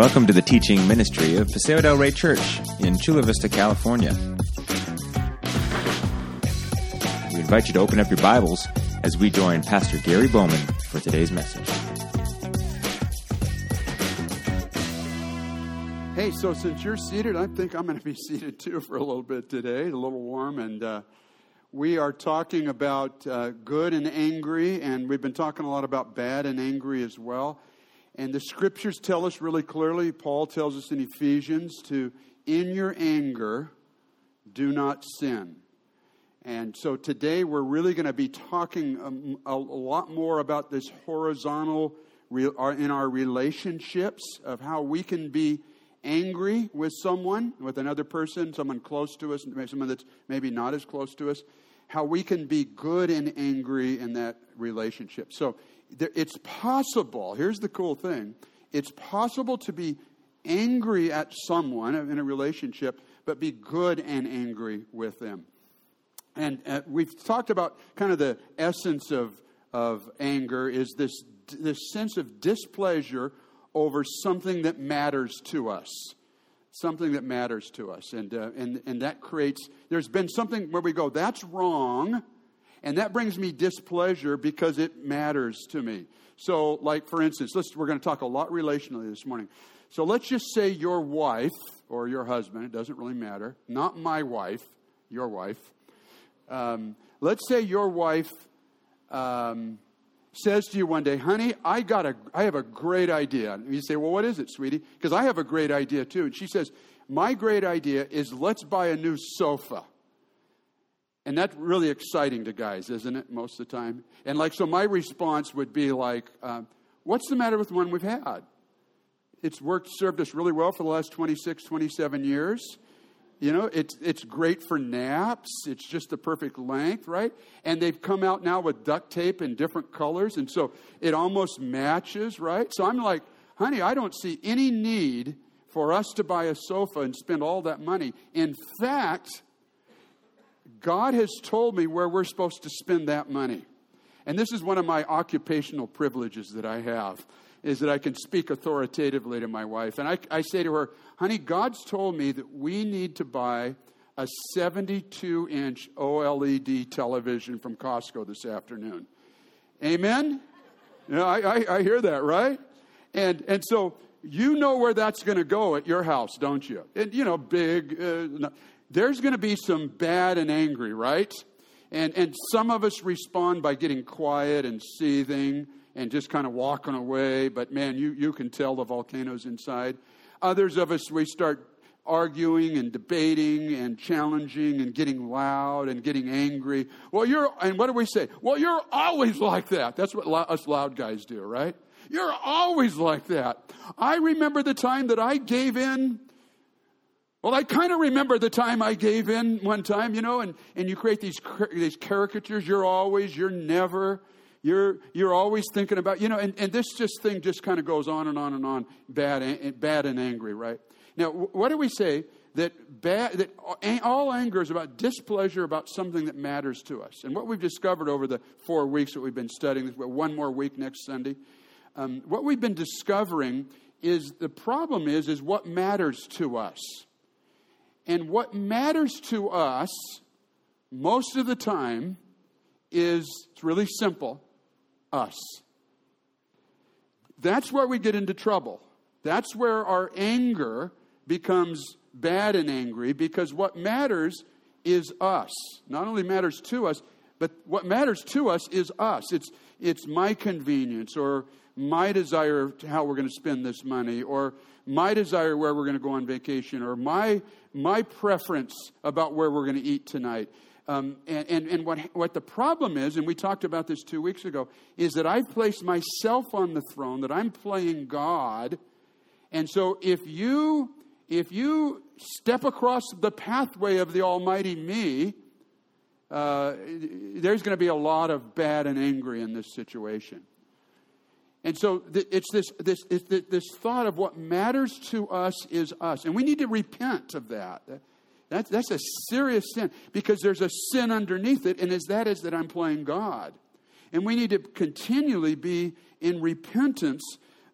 Welcome to the teaching ministry of Paseo del Rey Church in Chula Vista, California. We invite you to open up your Bibles as we join Pastor Gary Bowman for today's message. Hey, so since you're seated, I think I'm going to be seated too for a little bit today, a little warm. And uh, we are talking about uh, good and angry, and we've been talking a lot about bad and angry as well. And the scriptures tell us really clearly, Paul tells us in Ephesians, to in your anger, do not sin. And so today we're really going to be talking um, a, a, lot more about this horizontal in our relationships of how we can be angry with someone, with another person, someone close to us, someone that's maybe not as close to us, how we can be good and angry in that relationship. So it's possible, here's the cool thing it's possible to be angry at someone in a relationship, but be good and angry with them. And uh, we've talked about kind of the essence of, of anger is this, this sense of displeasure over something that matters to us. Something that matters to us. And, uh, and, and that creates, there's been something where we go, that's wrong. And that brings me displeasure because it matters to me. So, like, for instance, let's, we're going to talk a lot relationally this morning. So, let's just say your wife or your husband, it doesn't really matter, not my wife, your wife. Um, let's say your wife um, says to you one day, honey, I, got a, I have a great idea. And you say, well, what is it, sweetie? Because I have a great idea too. And she says, my great idea is let's buy a new sofa. And that's really exciting to guys, isn't it, most of the time? And like, so my response would be like, um, what's the matter with the one we've had? It's worked, served us really well for the last 26, 27 years. You know, it's, it's great for naps. It's just the perfect length, right? And they've come out now with duct tape in different colors. And so it almost matches, right? So I'm like, honey, I don't see any need for us to buy a sofa and spend all that money. In fact, God has told me where we're supposed to spend that money. And this is one of my occupational privileges that I have is that I can speak authoritatively to my wife. And I, I say to her, honey, God's told me that we need to buy a 72 inch OLED television from Costco this afternoon. Amen? I, I, I hear that, right? And, and so you know where that's going to go at your house, don't you? And, you know, big. Uh, there's going to be some bad and angry, right? And, and some of us respond by getting quiet and seething and just kind of walking away, but man, you, you can tell the volcanoes inside. Others of us, we start arguing and debating and challenging and getting loud and getting angry. Well, you're, and what do we say? Well, you're always like that. That's what us loud guys do, right? You're always like that. I remember the time that I gave in well, I kind of remember the time I gave in one time, you know, and, and you create these, these caricatures. You're always, you're never, you're, you're always thinking about, you know, and, and this just thing just kind of goes on and on and on, bad and, bad and angry, right? Now, what do we say? That, bad, that all anger is about displeasure about something that matters to us. And what we've discovered over the four weeks that we've been studying, one more week next Sunday, um, what we've been discovering is the problem is, is what matters to us. And what matters to us most of the time is it's really simple us. That's where we get into trouble. That's where our anger becomes bad and angry because what matters is us. Not only matters to us, but what matters to us is us. It's, it's my convenience or my desire to how we're going to spend this money or my desire where we're going to go on vacation or my, my preference about where we're going to eat tonight. Um, and and, and what, what the problem is, and we talked about this two weeks ago, is that I've placed myself on the throne, that I'm playing God. And so if you, if you step across the pathway of the Almighty me, uh, there's going to be a lot of bad and angry in this situation. And so it's this, this, it's this thought of what matters to us is us. And we need to repent of that. That's, that's a serious sin because there's a sin underneath it, and as that is that I'm playing God. And we need to continually be in repentance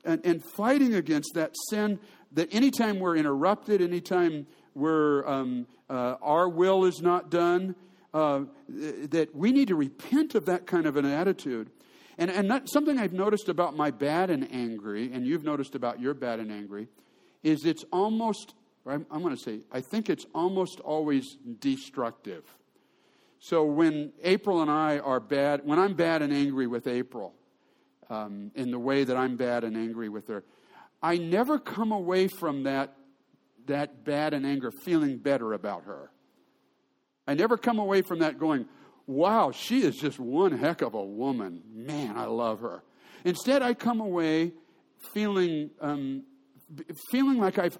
and, and fighting against that sin that anytime we're interrupted, anytime we're, um, uh, our will is not done, uh, that we need to repent of that kind of an attitude. And, and something I've noticed about my bad and angry, and you've noticed about your bad and angry, is it's almost, I'm, I'm going to say, I think it's almost always destructive. So when April and I are bad, when I'm bad and angry with April, um, in the way that I'm bad and angry with her, I never come away from that, that bad and anger feeling better about her. I never come away from that going, wow, she is just one heck of a woman. Man, I love her. Instead, I come away feeling um, feeling like I've,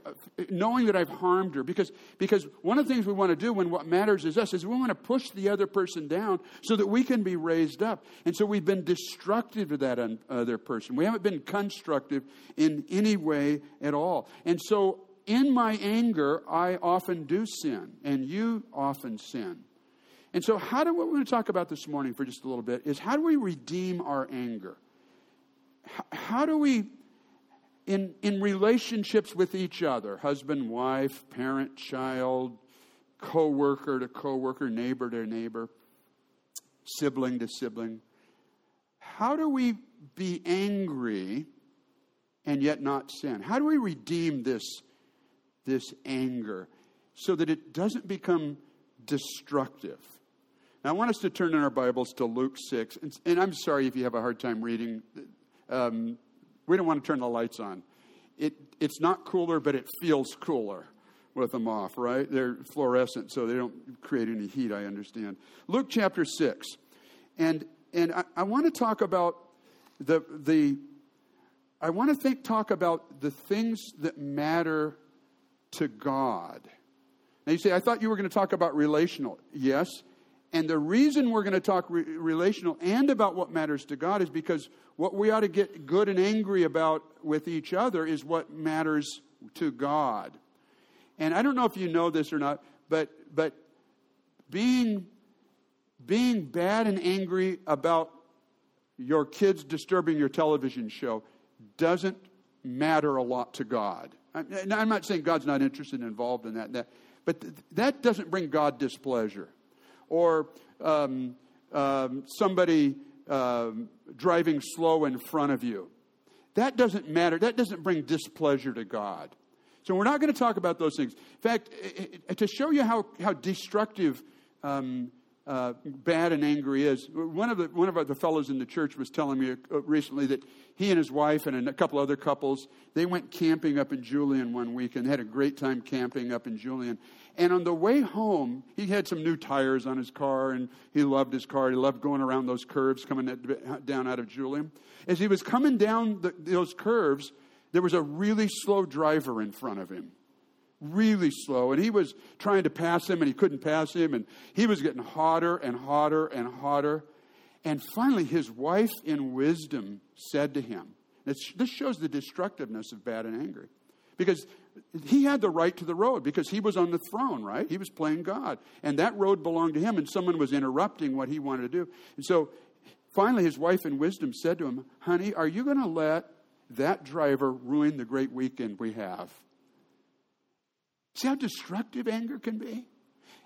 knowing that I've harmed her. Because, because one of the things we want to do when what matters is us is we want to push the other person down so that we can be raised up. And so we've been destructive to that other person. We haven't been constructive in any way at all. And so in my anger, I often do sin, and you often sin. And so, how do what we're going to talk about this morning for just a little bit is how do we redeem our anger? How do we in, in relationships with each other husband, wife, parent, child, co worker to co worker, neighbor to neighbor, sibling to sibling. How do we be angry and yet not sin? How do we redeem this, this anger so that it doesn't become destructive? Now, I want us to turn in our Bibles to Luke 6. And, and I'm sorry if you have a hard time reading. Um, we don't want to turn the lights on. It, it's not cooler, but it feels cooler with them off, right? They're fluorescent, so they don't create any heat, I understand. Luke chapter 6. And, and I, I want to talk about the, the I want to think, talk about the things that matter to God. Now you say, I thought you were going to talk about relational. Yes, and the reason we're going to talk re- relational and about what matters to God is because what we ought to get good and angry about with each other is what matters to God. And I don't know if you know this or not, but but being being bad and angry about your kids disturbing your television show doesn't matter a lot to God. I'm not saying God's not interested and involved in that, that but that doesn't bring God displeasure or um, um, somebody um, driving slow in front of you. That doesn't matter. That doesn't bring displeasure to God. So we're not going to talk about those things. In fact, to show you how, how destructive um, uh, bad and angry is. One of the one of the fellows in the church was telling me uh, recently that he and his wife and a couple other couples they went camping up in Julian one week and had a great time camping up in Julian. And on the way home, he had some new tires on his car, and he loved his car. He loved going around those curves coming down out of Julian. As he was coming down the, those curves, there was a really slow driver in front of him really slow. And he was trying to pass him, and he couldn't pass him. And he was getting hotter and hotter and hotter. And finally, his wife, in wisdom, said to him, This shows the destructiveness of bad and angry. Because he had the right to the road because he was on the throne, right? He was playing God. And that road belonged to him, and someone was interrupting what he wanted to do. And so finally, his wife, in wisdom, said to him, Honey, are you going to let that driver ruin the great weekend we have? See how destructive anger can be?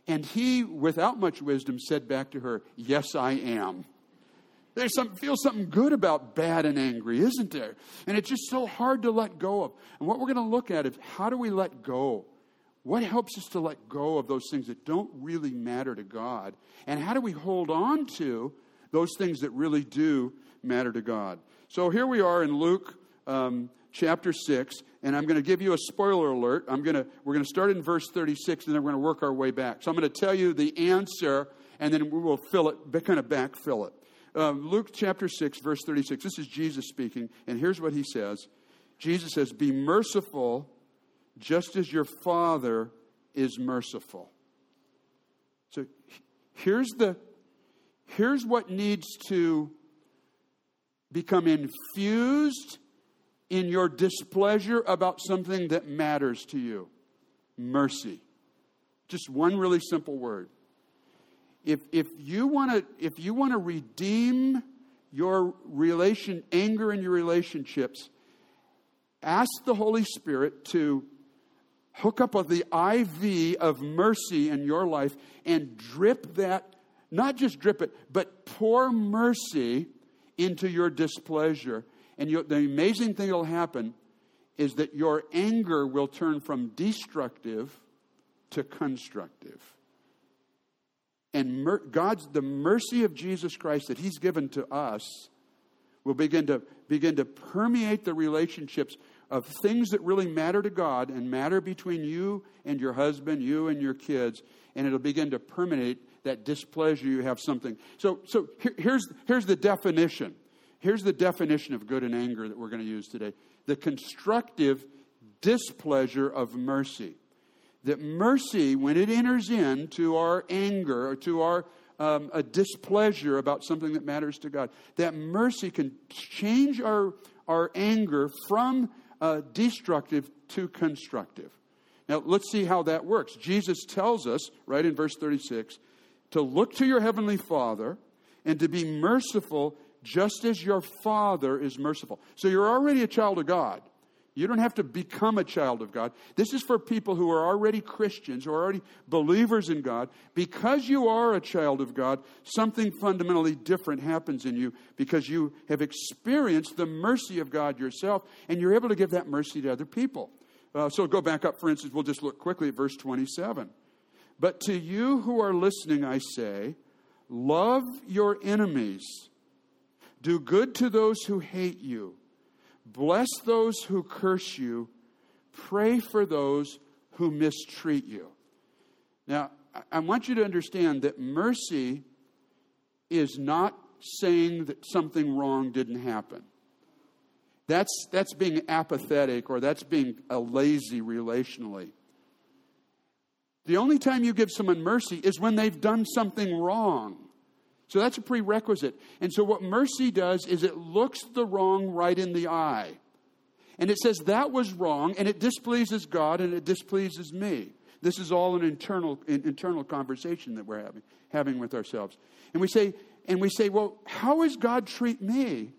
And he, without much wisdom, said back to her, Yes, I am. There's some feels something good about bad and angry, isn't there? And it's just so hard to let go of. And what we're going to look at is how do we let go? What helps us to let go of those things that don't really matter to God? And how do we hold on to those things that really do matter to God? So here we are in Luke um, chapter 6, and I'm going to give you a spoiler alert. I'm going to, we're going to start in verse 36, and then we're going to work our way back. So I'm going to tell you the answer, and then we will fill it, kind of backfill it. Um, Luke chapter 6, verse 36. This is Jesus speaking, and here's what he says Jesus says, Be merciful just as your Father is merciful. So here's the here's what needs to become infused in your displeasure about something that matters to you mercy. Just one really simple word. If, if you want to if you want to redeem your relation anger in your relationships ask the Holy Spirit to hook up with the IV of mercy in your life and drip that, not just drip it, but pour mercy into your displeasure. And you, the amazing thing that will happen is that your anger will turn from destructive to constructive. And mer- God's the mercy of Jesus Christ that He's given to us will begin to begin to permeate the relationships of things that really matter to God and matter between you and your husband, you and your kids, and it'll begin to permeate that displeasure you have something. So, so here, here's, here's the definition. Here's the definition of good and anger that we're going to use today the constructive displeasure of mercy. That mercy, when it enters into our anger or to our um, a displeasure about something that matters to God, that mercy can change our, our anger from uh, destructive to constructive. Now, let's see how that works. Jesus tells us, right in verse 36, to look to your heavenly Father and to be merciful just as your Father is merciful. So you're already a child of God. You don't have to become a child of God. This is for people who are already Christians, who are already believers in God. Because you are a child of God, something fundamentally different happens in you because you have experienced the mercy of God yourself, and you're able to give that mercy to other people. Uh, so go back up, for instance, we'll just look quickly at verse 27. But to you who are listening, I say, love your enemies, do good to those who hate you. Bless those who curse you. Pray for those who mistreat you. Now, I want you to understand that mercy is not saying that something wrong didn't happen. That's, that's being apathetic or that's being a lazy relationally. The only time you give someone mercy is when they've done something wrong. So that's a prerequisite. And so what mercy does is it looks the wrong right in the eye. And it says that was wrong and it displeases God and it displeases me. This is all an internal internal conversation that we're having having with ourselves. And we say and we say, "Well, how does God treat me?"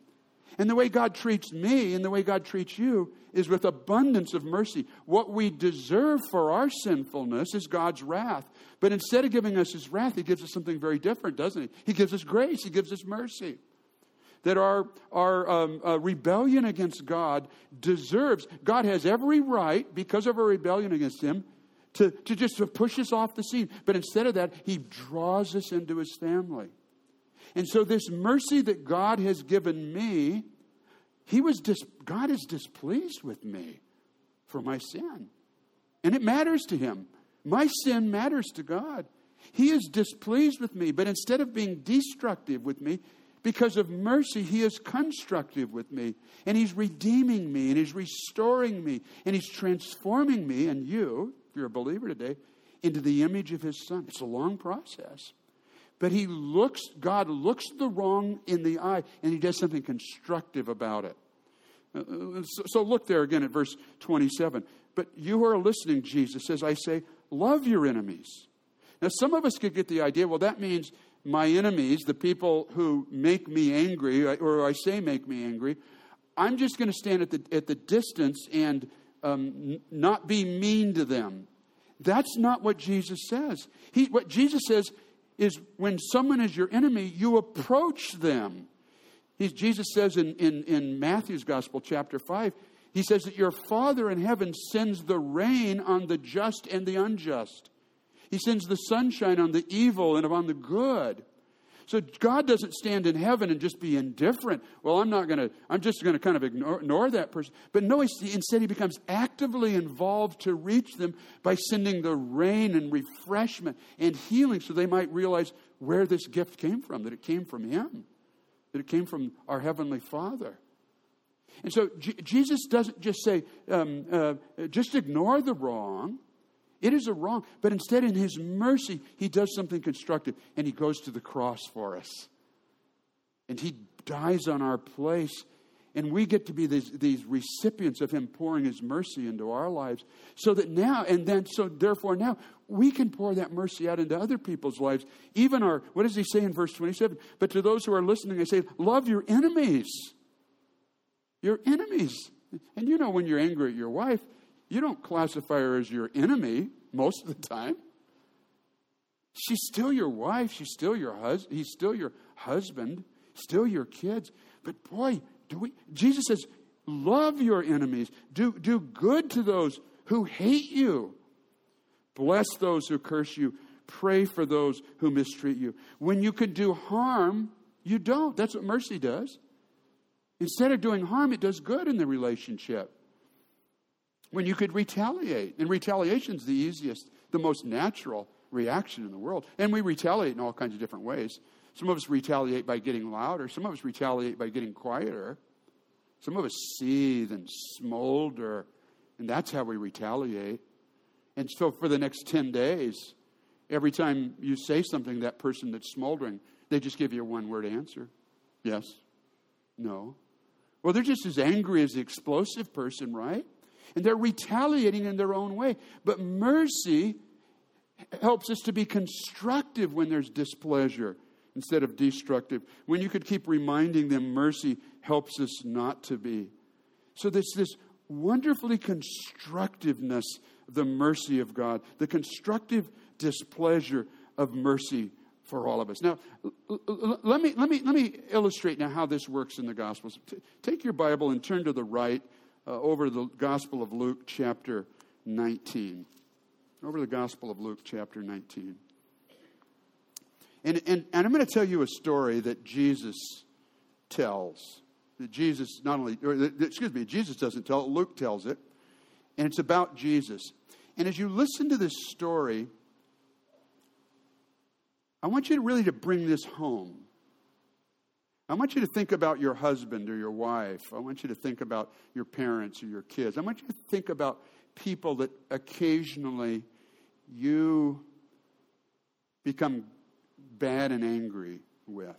And the way God treats me and the way God treats you is with abundance of mercy. What we deserve for our sinfulness is God's wrath. But instead of giving us his wrath, he gives us something very different, doesn't he? He gives us grace, he gives us mercy. That our, our um, uh, rebellion against God deserves, God has every right, because of our rebellion against him, to, to just to push us off the scene. But instead of that, he draws us into his family. And so, this mercy that God has given me, he was dis- God is displeased with me for my sin. And it matters to him. My sin matters to God. He is displeased with me, but instead of being destructive with me, because of mercy, He is constructive with me. And He's redeeming me, and He's restoring me, and He's transforming me and you, if you're a believer today, into the image of His Son. It's a long process. But he looks, God looks the wrong in the eye and he does something constructive about it. Uh, so look there again at verse 27. But you who are listening, Jesus says, I say, love your enemies. Now, some of us could get the idea, well, that means my enemies, the people who make me angry, or I say make me angry, I'm just going to stand at the, at the distance and um, not be mean to them. That's not what Jesus says. He, what Jesus says is when someone is your enemy, you approach them. He's, Jesus says in, in, in Matthew's Gospel, chapter 5, he says that your Father in heaven sends the rain on the just and the unjust. He sends the sunshine on the evil and on the good. So God doesn't stand in heaven and just be indifferent. Well, I'm not going to, I'm just going to kind of ignore, ignore, that person. But no, instead he becomes actively involved to reach them by sending the rain and refreshment and healing so they might realize where this gift came from, that it came from him, that it came from our Heavenly Father. And so J- Jesus doesn't just say, um, uh, just ignore the wrong. It is a wrong. But instead, in His mercy, He does something constructive and He goes to the cross for us. And He dies on our place. And we get to be these, these recipients of Him pouring His mercy into our lives. So that now, and then, so therefore now, we can pour that mercy out into other people's lives. Even our, what does He say in verse 27? But to those who are listening, I say, love your enemies. Your enemies. And you know, when you're angry at your wife, you don't classify her as your enemy most of the time. She's still your wife. She's still your husband. He's still your husband. Still your kids. But boy, do we? Jesus says, "Love your enemies. Do do good to those who hate you. Bless those who curse you. Pray for those who mistreat you. When you could do harm, you don't. That's what mercy does. Instead of doing harm, it does good in the relationship. When you could retaliate, and retaliation is the easiest, the most natural reaction in the world. And we retaliate in all kinds of different ways. Some of us retaliate by getting louder, some of us retaliate by getting quieter. Some of us seethe and smolder, and that's how we retaliate. And so for the next 10 days, every time you say something that person that's smoldering, they just give you a one word answer yes, no. Well, they're just as angry as the explosive person, right? And they're retaliating in their own way. But mercy helps us to be constructive when there's displeasure instead of destructive. When you could keep reminding them, mercy helps us not to be. So there's this wonderfully constructiveness of the mercy of God, the constructive displeasure of mercy for all of us. Now, let me, let me, let me illustrate now how this works in the Gospels. Take your Bible and turn to the right uh, over the Gospel of Luke, chapter 19 over the Gospel of Luke, chapter 19. And, and, and I'm going to tell you a story that Jesus tells. That Jesus not only, or, excuse me, Jesus doesn't tell it, Luke tells it. And it's about Jesus. And as you listen to this story, I want you to really to bring this home. I want you to think about your husband or your wife. I want you to think about your parents or your kids. I want you to think about people that occasionally you become bad and angry with.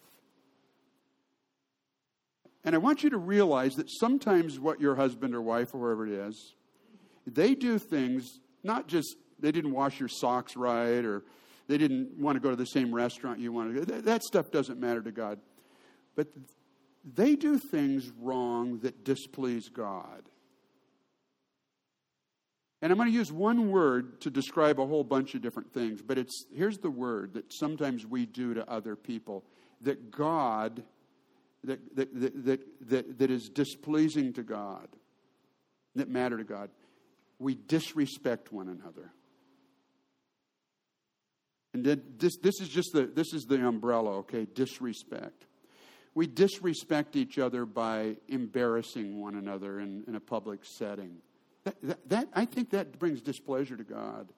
And I want you to realize that sometimes what your husband or wife or whoever it is, they do things, not just they didn't wash your socks right or they didn't want to go to the same restaurant you wanted to go. That stuff doesn't matter to God. But they do things wrong that displease God. And I'm going to use one word to describe a whole bunch of different things, but it's here's the word that sometimes we do to other people that God that that that that, that, that is displeasing to God, that matter to God. We disrespect one another. And this, this is just the this is the umbrella, okay? Disrespect. We disrespect each other by embarrassing one another in, in a public setting that, that, that, I think that brings displeasure to God.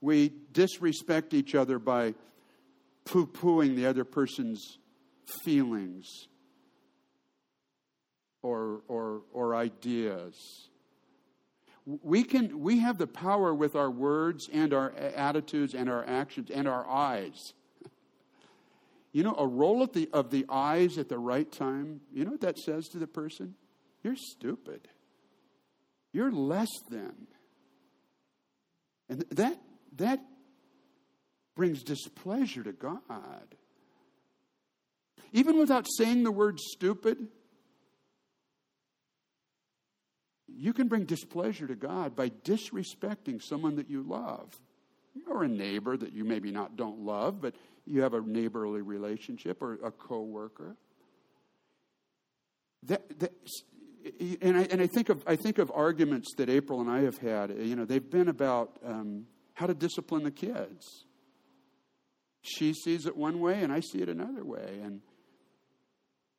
We disrespect each other by poo pooing the other person's feelings or, or, or ideas. We, can, we have the power with our words and our attitudes and our actions and our eyes. You know, a roll of the, of the eyes at the right time, you know what that says to the person? You're stupid. You're less than. And that, that brings displeasure to God. Even without saying the word stupid, you can bring displeasure to God by disrespecting someone that you love. Or a neighbor that you maybe not don't love, but you have a neighborly relationship or a coworker. That, that, and I, and I think of I think of arguments that April and I have had. You know, they've been about um, how to discipline the kids. She sees it one way, and I see it another way, and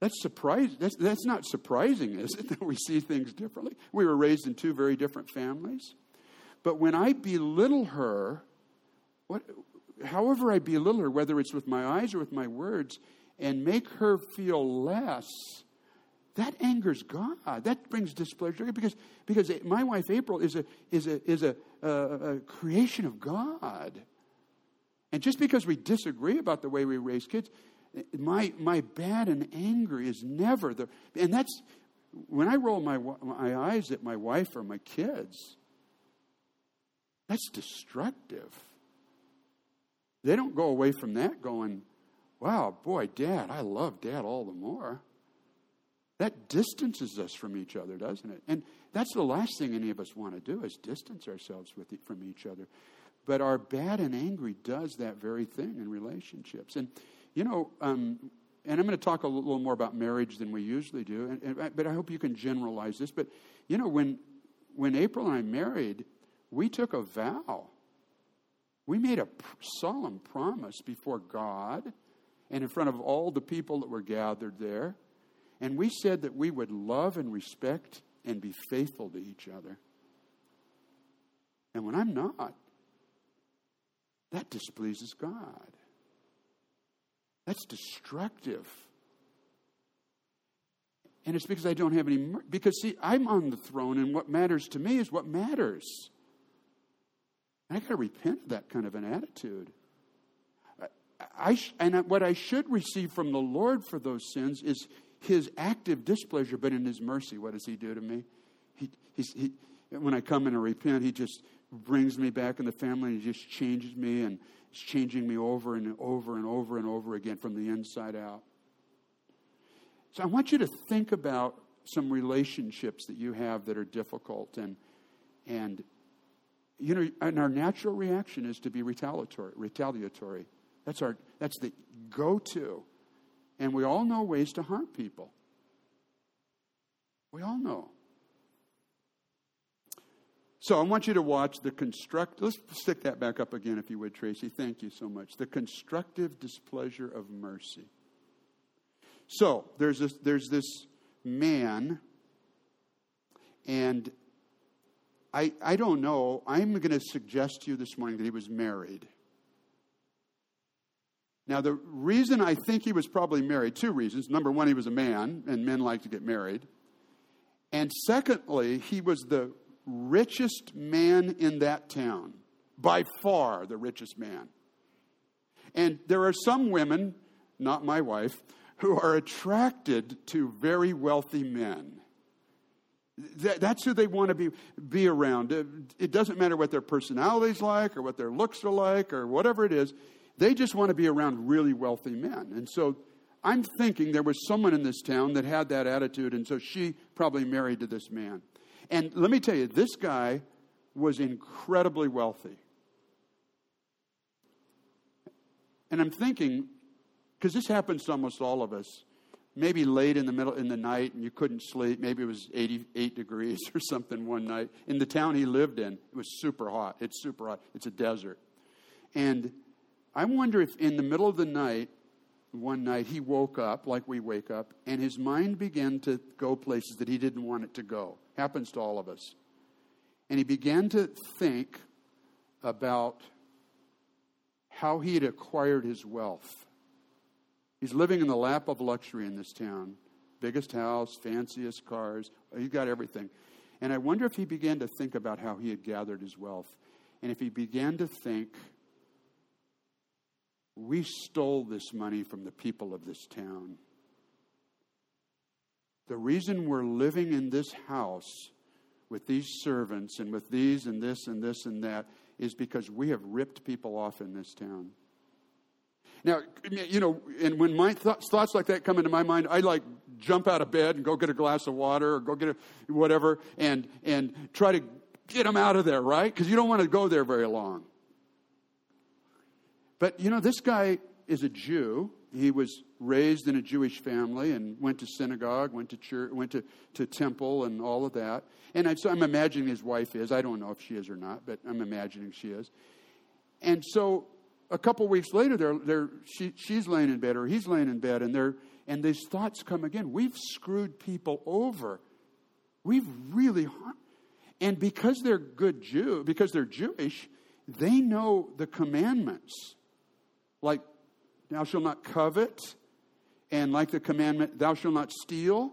that's surprising. That's that's not surprising, is it? That we see things differently. We were raised in two very different families, but when I belittle her, what, however I belittle her, whether it's with my eyes or with my words, and make her feel less that angers God. That brings displeasure because, because my wife April is a, is a, is a, a, a creation of God. And just because we disagree about the way we raise kids, my, my bad and angry is never the. And that's when I roll my, my eyes at my wife or my kids, that's destructive. They don't go away from that going, wow, boy, dad, I love dad all the more. that distances us from each other, doesn't it? And that's the last thing any of us want to do is distance ourselves with, from each other. But our bad and angry does that very thing in relationships. And, you know, um, and I'm going to talk a little more about marriage than we usually do, and, and, but I hope you can generalize this. But, you know, when, when April and I married, we took a vow. We made a solemn promise before God and in front of all the people that were gathered there. And we said that we would love and respect and be faithful to each other. And when I'm not, that displeases God. That's destructive. And it's because I don't have any, because see, I'm on the throne, and what matters to me is what matters. I got to repent of that kind of an attitude. I, and what I should receive from the Lord for those sins is his active displeasure, but in his mercy, what does he do to me? He, he, when I come in and repent, he just brings me back in the family and he just changes me and is changing me over and over and over and over again from the inside out. So I want you to think about some relationships that you have that are difficult and and you know and our natural reaction is to be retaliatory retaliatory that's our that's the go-to and we all know ways to harm people we all know so I want you to watch the construct. Let's stick that back up again, if you would, Tracy. Thank you so much. The constructive displeasure of mercy. So there's this, there's this man, and I, I don't know. I'm going to suggest to you this morning that he was married. Now, the reason I think he was probably married, two reasons. Number one, he was a man, and men like to get married. And secondly, he was the richest man in that town, by far the richest man. And there are some women, not my wife, who are attracted to very wealthy men. That's who they want to be, be around. It doesn't matter what their personality's like or what their looks are like or whatever it is. They just want to be around really wealthy men. And so I'm thinking there was someone in this town that had that attitude, and so she probably married to this man. And let me tell you, this guy was incredibly wealthy. And I'm thinking, because this happens to almost all of us, maybe late in the middle in the night and you couldn't sleep. Maybe it was 88 degrees or something one night. In the town he lived in, it was super hot. It's super hot. It's a desert. And I wonder if in the middle of the night, one night he woke up like we wake up and his mind began to go places that he didn't want it to go happens to all of us and he began to think about how he had acquired his wealth he's living in the lap of luxury in this town biggest house fanciest cars he got everything and i wonder if he began to think about how he had gathered his wealth and if he began to think we stole this money from the people of this town. The reason we're living in this house with these servants and with these and this and this and that is because we have ripped people off in this town. Now, you know, and when my th- thoughts like that come into my mind, I like jump out of bed and go get a glass of water or go get a whatever and and try to get them out of there, right? Because you don't want to go there very long. But you know, this guy is a Jew. He was raised in a Jewish family and went to synagogue, went to church, went to, to temple, and all of that. And I, so I'm imagining his wife is. I don't know if she is or not, but I'm imagining she is. And so a couple weeks later, they're, they're, she, she's laying in bed or he's laying in bed, and, they're, and these thoughts come again. We've screwed people over. We've really harmed. And because they're good Jew, because they're Jewish, they know the commandments like thou shalt not covet, and like the commandment, thou shalt not steal,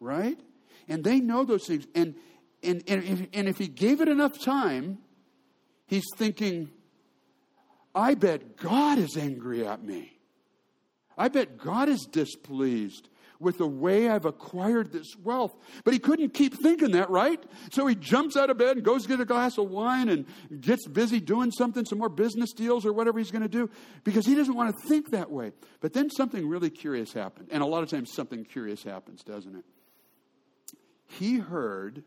right? And they know those things. And, and, and, if, and if he gave it enough time, he's thinking, I bet God is angry at me. I bet God is displeased. with the way I've acquired this wealth. But he couldn't keep thinking that, right? So he jumps out of bed and goes get a glass of wine and gets busy doing something, some more business deals or whatever he's going to do, because he doesn't want to think that way. But then something really curious happened. And a lot of times something curious happens, doesn't it? He heard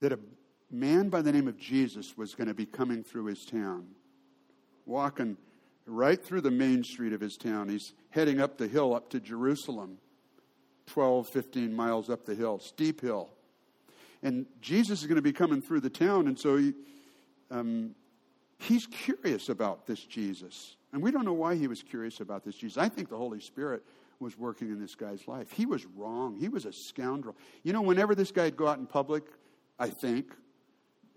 that a man by the name of Jesus was going to be coming through his town, walking right through the main street of his town. He's heading up the hill up to Jerusalem, 12, 15 miles up the hill, steep hill. And Jesus is going to be coming through the town, and so he, um, he's curious about this Jesus. And we don't know why he was curious about this Jesus. I think the Holy Spirit was working in this guy's life. He was wrong. He was a scoundrel. You know, whenever this guy'd go out in public, I think,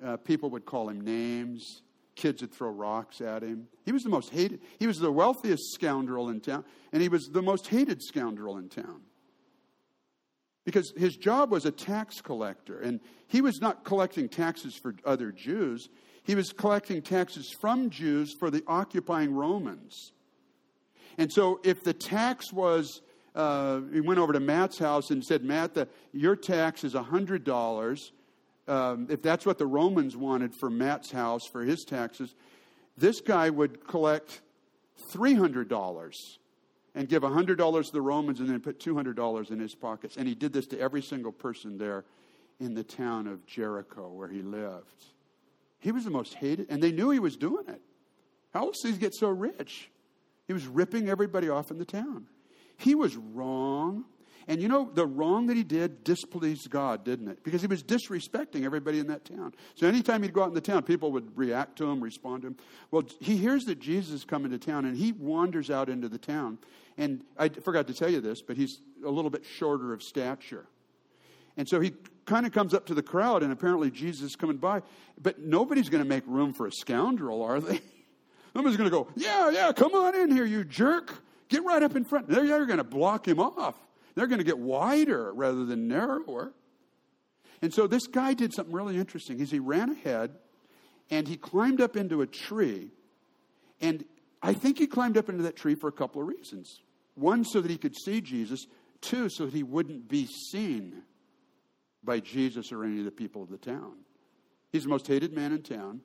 uh, people would call him names. Kids would throw rocks at him. He was the most hated. He was the wealthiest scoundrel in town, and he was the most hated scoundrel in town. Because his job was a tax collector, and he was not collecting taxes for other Jews. He was collecting taxes from Jews for the occupying Romans. And so, if the tax was, uh, he went over to Matt's house and said, Matt, the, your tax is $100 um, if that's what the Romans wanted for Matt's house for his taxes, this guy would collect $300 and give $100 to the Romans and then put $200 in his pockets. And he did this to every single person there in the town of Jericho where he lived. He was the most hated, and they knew he was doing it. How else did he get so rich? He was ripping everybody off in the town. He was wrong. And you know, the wrong that he did displeased God, didn't it? Because he was disrespecting everybody in that town. So anytime he'd go out in the town, people would react to him, respond to him. Well, he hears that Jesus is coming to town, and he wanders out into the town. And I forgot to tell you this, but he's a little bit shorter of stature. And so he kind of comes up to the crowd, and apparently Jesus is coming by. But nobody's going to make room for a scoundrel, are they? Nobody's going to go, Yeah, yeah, come on in here, you jerk. Get right up in front. They're, they're going to block him off. They're going to get wider rather than narrower. And so this guy did something really interesting. Is he ran ahead and he climbed up into a tree. And I think he climbed up into that tree for a couple of reasons. One, so that he could see Jesus. Two, so that he wouldn't be seen by Jesus or any of the people of the town. He's the most hated man in town.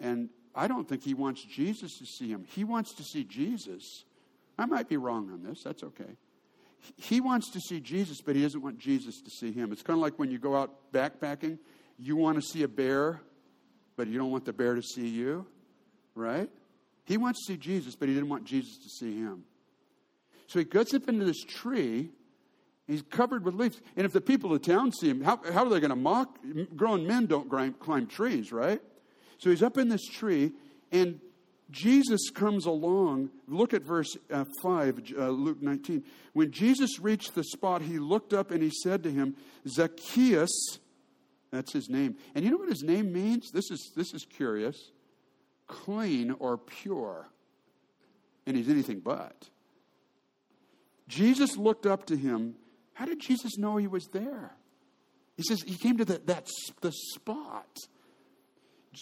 And I don't think he wants Jesus to see him. He wants to see Jesus. I might be wrong on this. That's okay he wants to see Jesus, but he doesn't want Jesus to see him. It's kind of like when you go out backpacking, you want to see a bear, but you don't want the bear to see you, right? He wants to see Jesus, but he didn't want Jesus to see him. So he gets up into this tree. He's covered with leaves. And if the people of the town see him, how, how are they going to mock? Grown men don't climb, climb trees, right? So he's up in this tree, and Jesus comes along. Look at verse uh, 5, uh, Luke 19. When Jesus reached the spot, he looked up and he said to him, Zacchaeus, that's his name. And you know what his name means? This is, this is curious clean or pure. And he's anything but. Jesus looked up to him. How did Jesus know he was there? He says he came to the, that, the spot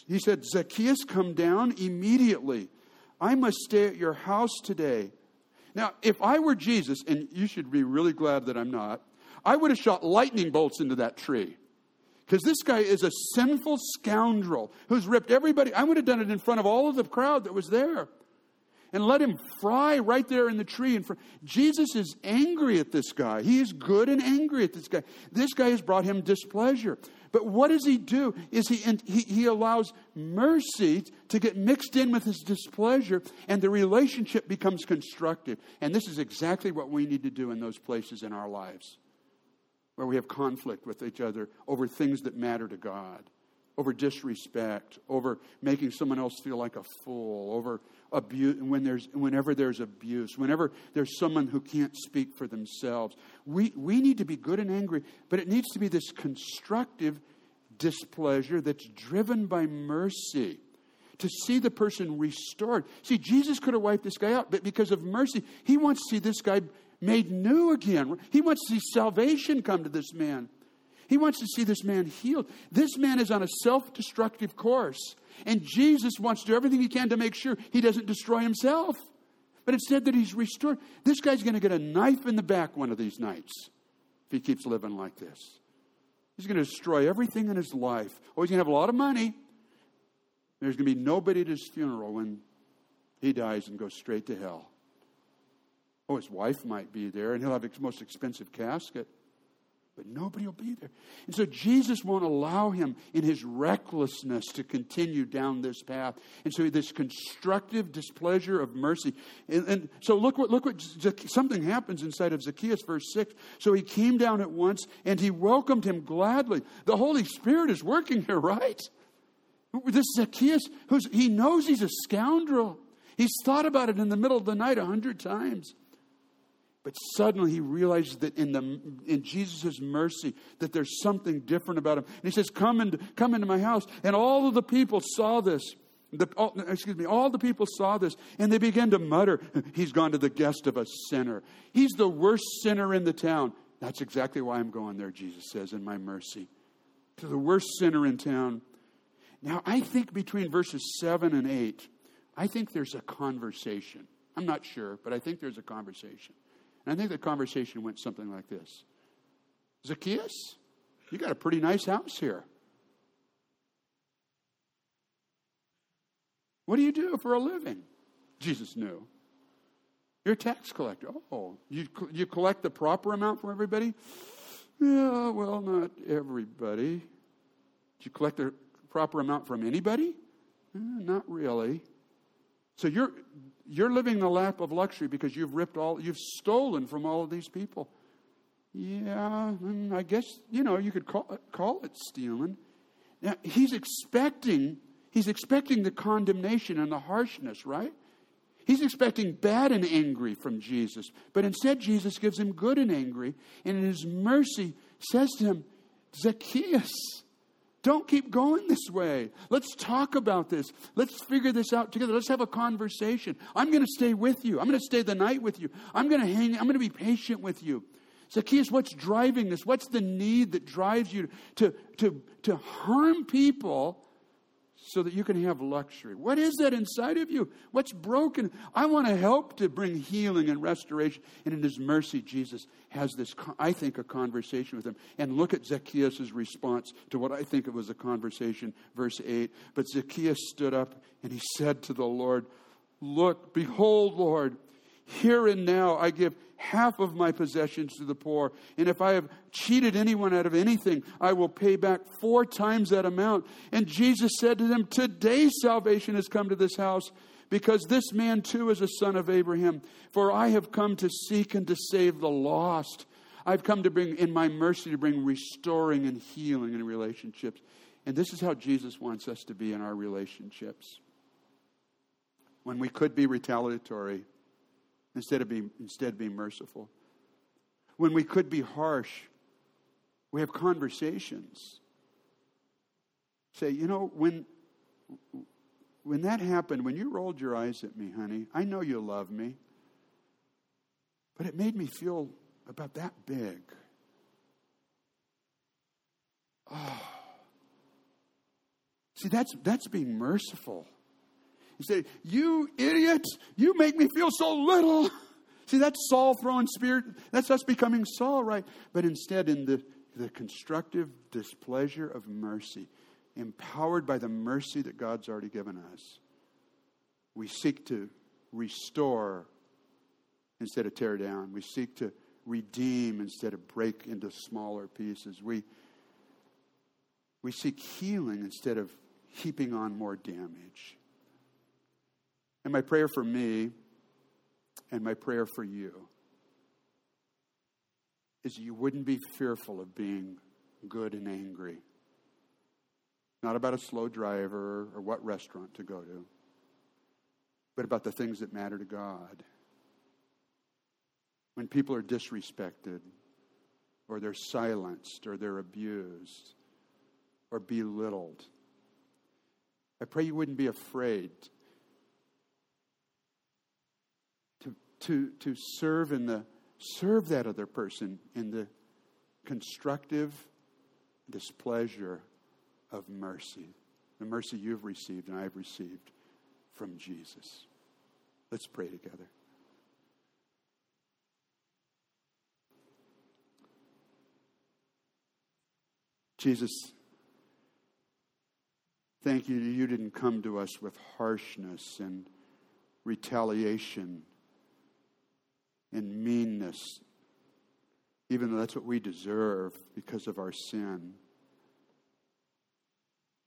he said, Zacchaeus, come down immediately. I must stay at your house today. Now, if I were Jesus, and you should be really glad that I'm not, I would have shot lightning bolts into that tree. Because this guy is a sinful scoundrel who's ripped everybody. I would have done it in front of all of the crowd that was there and let him fry right there in the tree. And Jesus is angry at this guy. He is good and angry at this guy. This guy has brought him displeasure. But what does he do? Is he, he, he allows mercy to get mixed in with his displeasure, and the relationship becomes constructive. And this is exactly what we need to do in those places in our lives where we have conflict with each other over things that matter to God, over disrespect, over making someone else feel like a fool, over abuse, when there's, whenever there's abuse, whenever there's someone who can't speak for themselves. We, we need to be good and angry, but it needs to be this constructive displeasure that's driven by mercy to see the person restored. See, Jesus could have wiped this guy out, but because of mercy, he wants to see this guy made new again. He wants to see salvation come to this man. He wants to see this man healed. This man is on a self destructive course. And Jesus wants to do everything he can to make sure he doesn't destroy himself. But instead, that he's restored. This guy's going to get a knife in the back one of these nights if he keeps living like this. He's going to destroy everything in his life. Oh, he's going to have a lot of money. There's going to be nobody at his funeral when he dies and goes straight to hell. Oh, his wife might be there, and he'll have the most expensive casket but nobody will be there. And so Jesus won't allow him in his recklessness to continue down this path. And so this constructive displeasure of mercy. And, and so look what, look what, something happens inside of Zacchaeus, verse 6. So he came down at once and he welcomed him gladly. The Holy Spirit is working here, right? This Zacchaeus, who's, he knows he's a scoundrel. He's thought about it in the middle of the night a hundred times. But suddenly he realizes that in, in Jesus' mercy, that there's something different about him. And he says, come, into, come into my house. And all of the people saw this. The, all, excuse me, all the people saw this and they began to mutter, He's gone to the guest of a sinner. He's the worst sinner in the town. That's exactly why I'm going there, Jesus says, in my mercy. To the worst sinner in town. Now, I think between verses 7 and 8, I think there's a conversation. I'm not sure, but I think there's a conversation. And I think the conversation went something like this Zacchaeus, you got a pretty nice house here. What do you do for a living? Jesus knew. You're a tax collector. Oh, you, you collect the proper amount from everybody? Yeah, well, not everybody. Do you collect the proper amount from anybody? Eh, not really. So you're you're living the lap of luxury because you've ripped all, you've stolen from all of these people. Yeah, I guess, you know, you could call it, call it stealing. Now, he's expecting, he's expecting the condemnation and the harshness, right? He's expecting bad and angry from Jesus. But instead, Jesus gives him good and angry. And in his mercy, says to him, Zacchaeus, don't keep going this way. Let's talk about this. Let's figure this out together. Let's have a conversation. I'm going to stay with you. I'm going to stay the night with you. I'm going to hang, I'm going to be patient with you. Zacchaeus, what's driving this? What's the need that drives you to, to, to harm people so that you can have luxury. What is that inside of you? What's broken? I want to help to bring healing and restoration. And in His mercy, Jesus has this, I think, a conversation with him. And look at Zacchaeus' response to what I think it was a conversation, verse 8. But Zacchaeus stood up and he said to the Lord, Look, behold, Lord, here and now I give half of my possessions to the poor. And if I have cheated anyone out of anything, I will pay back four times that amount. And Jesus said to them, Today salvation has come to this house, because this man too is a son of Abraham. For I have come to seek and to save the lost. I've come to bring, in my mercy, to bring restoring and healing in relationships. And this is how Jesus wants us to be in our relationships. When we could be retaliatory, instead of being, instead being merciful. When we could be harsh, we have conversations. Say, you know, when, when that happened, when you rolled your eyes at me, honey, I know you love me, but it made me feel about that big. Oh. See, that's, that's being merciful. You say, You idiot, you make me feel so little. See, that's Saul throwing spirit. That's us becoming Saul, right? But instead, in the, the constructive displeasure of mercy, empowered by the mercy that God's already given us, we seek to restore instead of tear down. We seek to redeem instead of break into smaller pieces. We, we seek healing instead of heaping on more damage. And my prayer for me and my prayer for you is you wouldn't be fearful of being good and angry. Not about a slow driver or what restaurant to go to, but about the things that matter to God. When people are disrespected, or they're silenced, or they're abused, or belittled, I pray you wouldn't be afraid to, to serve in the serve that other person in the constructive displeasure of mercy, the mercy you've received and I've received from Jesus. Let's pray together. Jesus, thank you. You didn't come to us with harshness and retaliation and meanness, even though that's what we deserve because of our sin.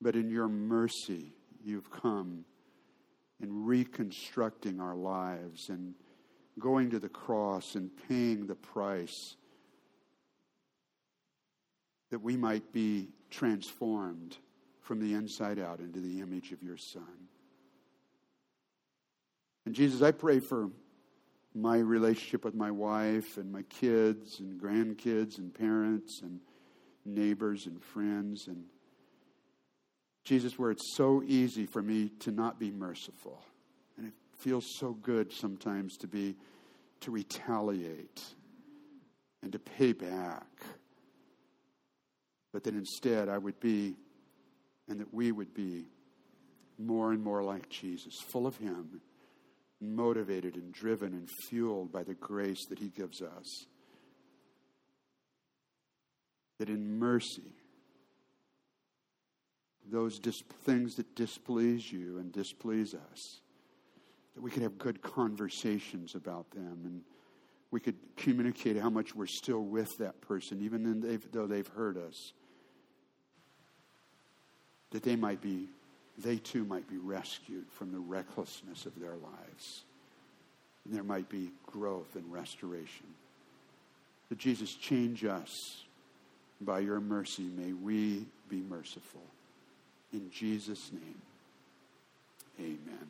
But in your mercy, you've come in reconstructing our lives and going to the cross and paying the price that we might be transformed from the inside out into the image of your Son. And Jesus, I pray for my relationship with my wife and my kids and grandkids and parents and neighbors and friends and Jesus, where it's so easy for me to not be merciful. And it feels so good sometimes to be, to retaliate and to pay back. But that instead I would be, and that we would be, more and more like Jesus, full of Him, motivated and driven and fueled by the grace that He gives us. That in mercy, those dis- things that displease you and displease us, that we could have good conversations about them and we could communicate how much we're still with that person, even they've, though they've hurt us. That they might be, they too might be rescued from the recklessness of their lives. And there might be growth and restoration. That Jesus, change us by your mercy. May we be merciful. In Jesus' name, amen.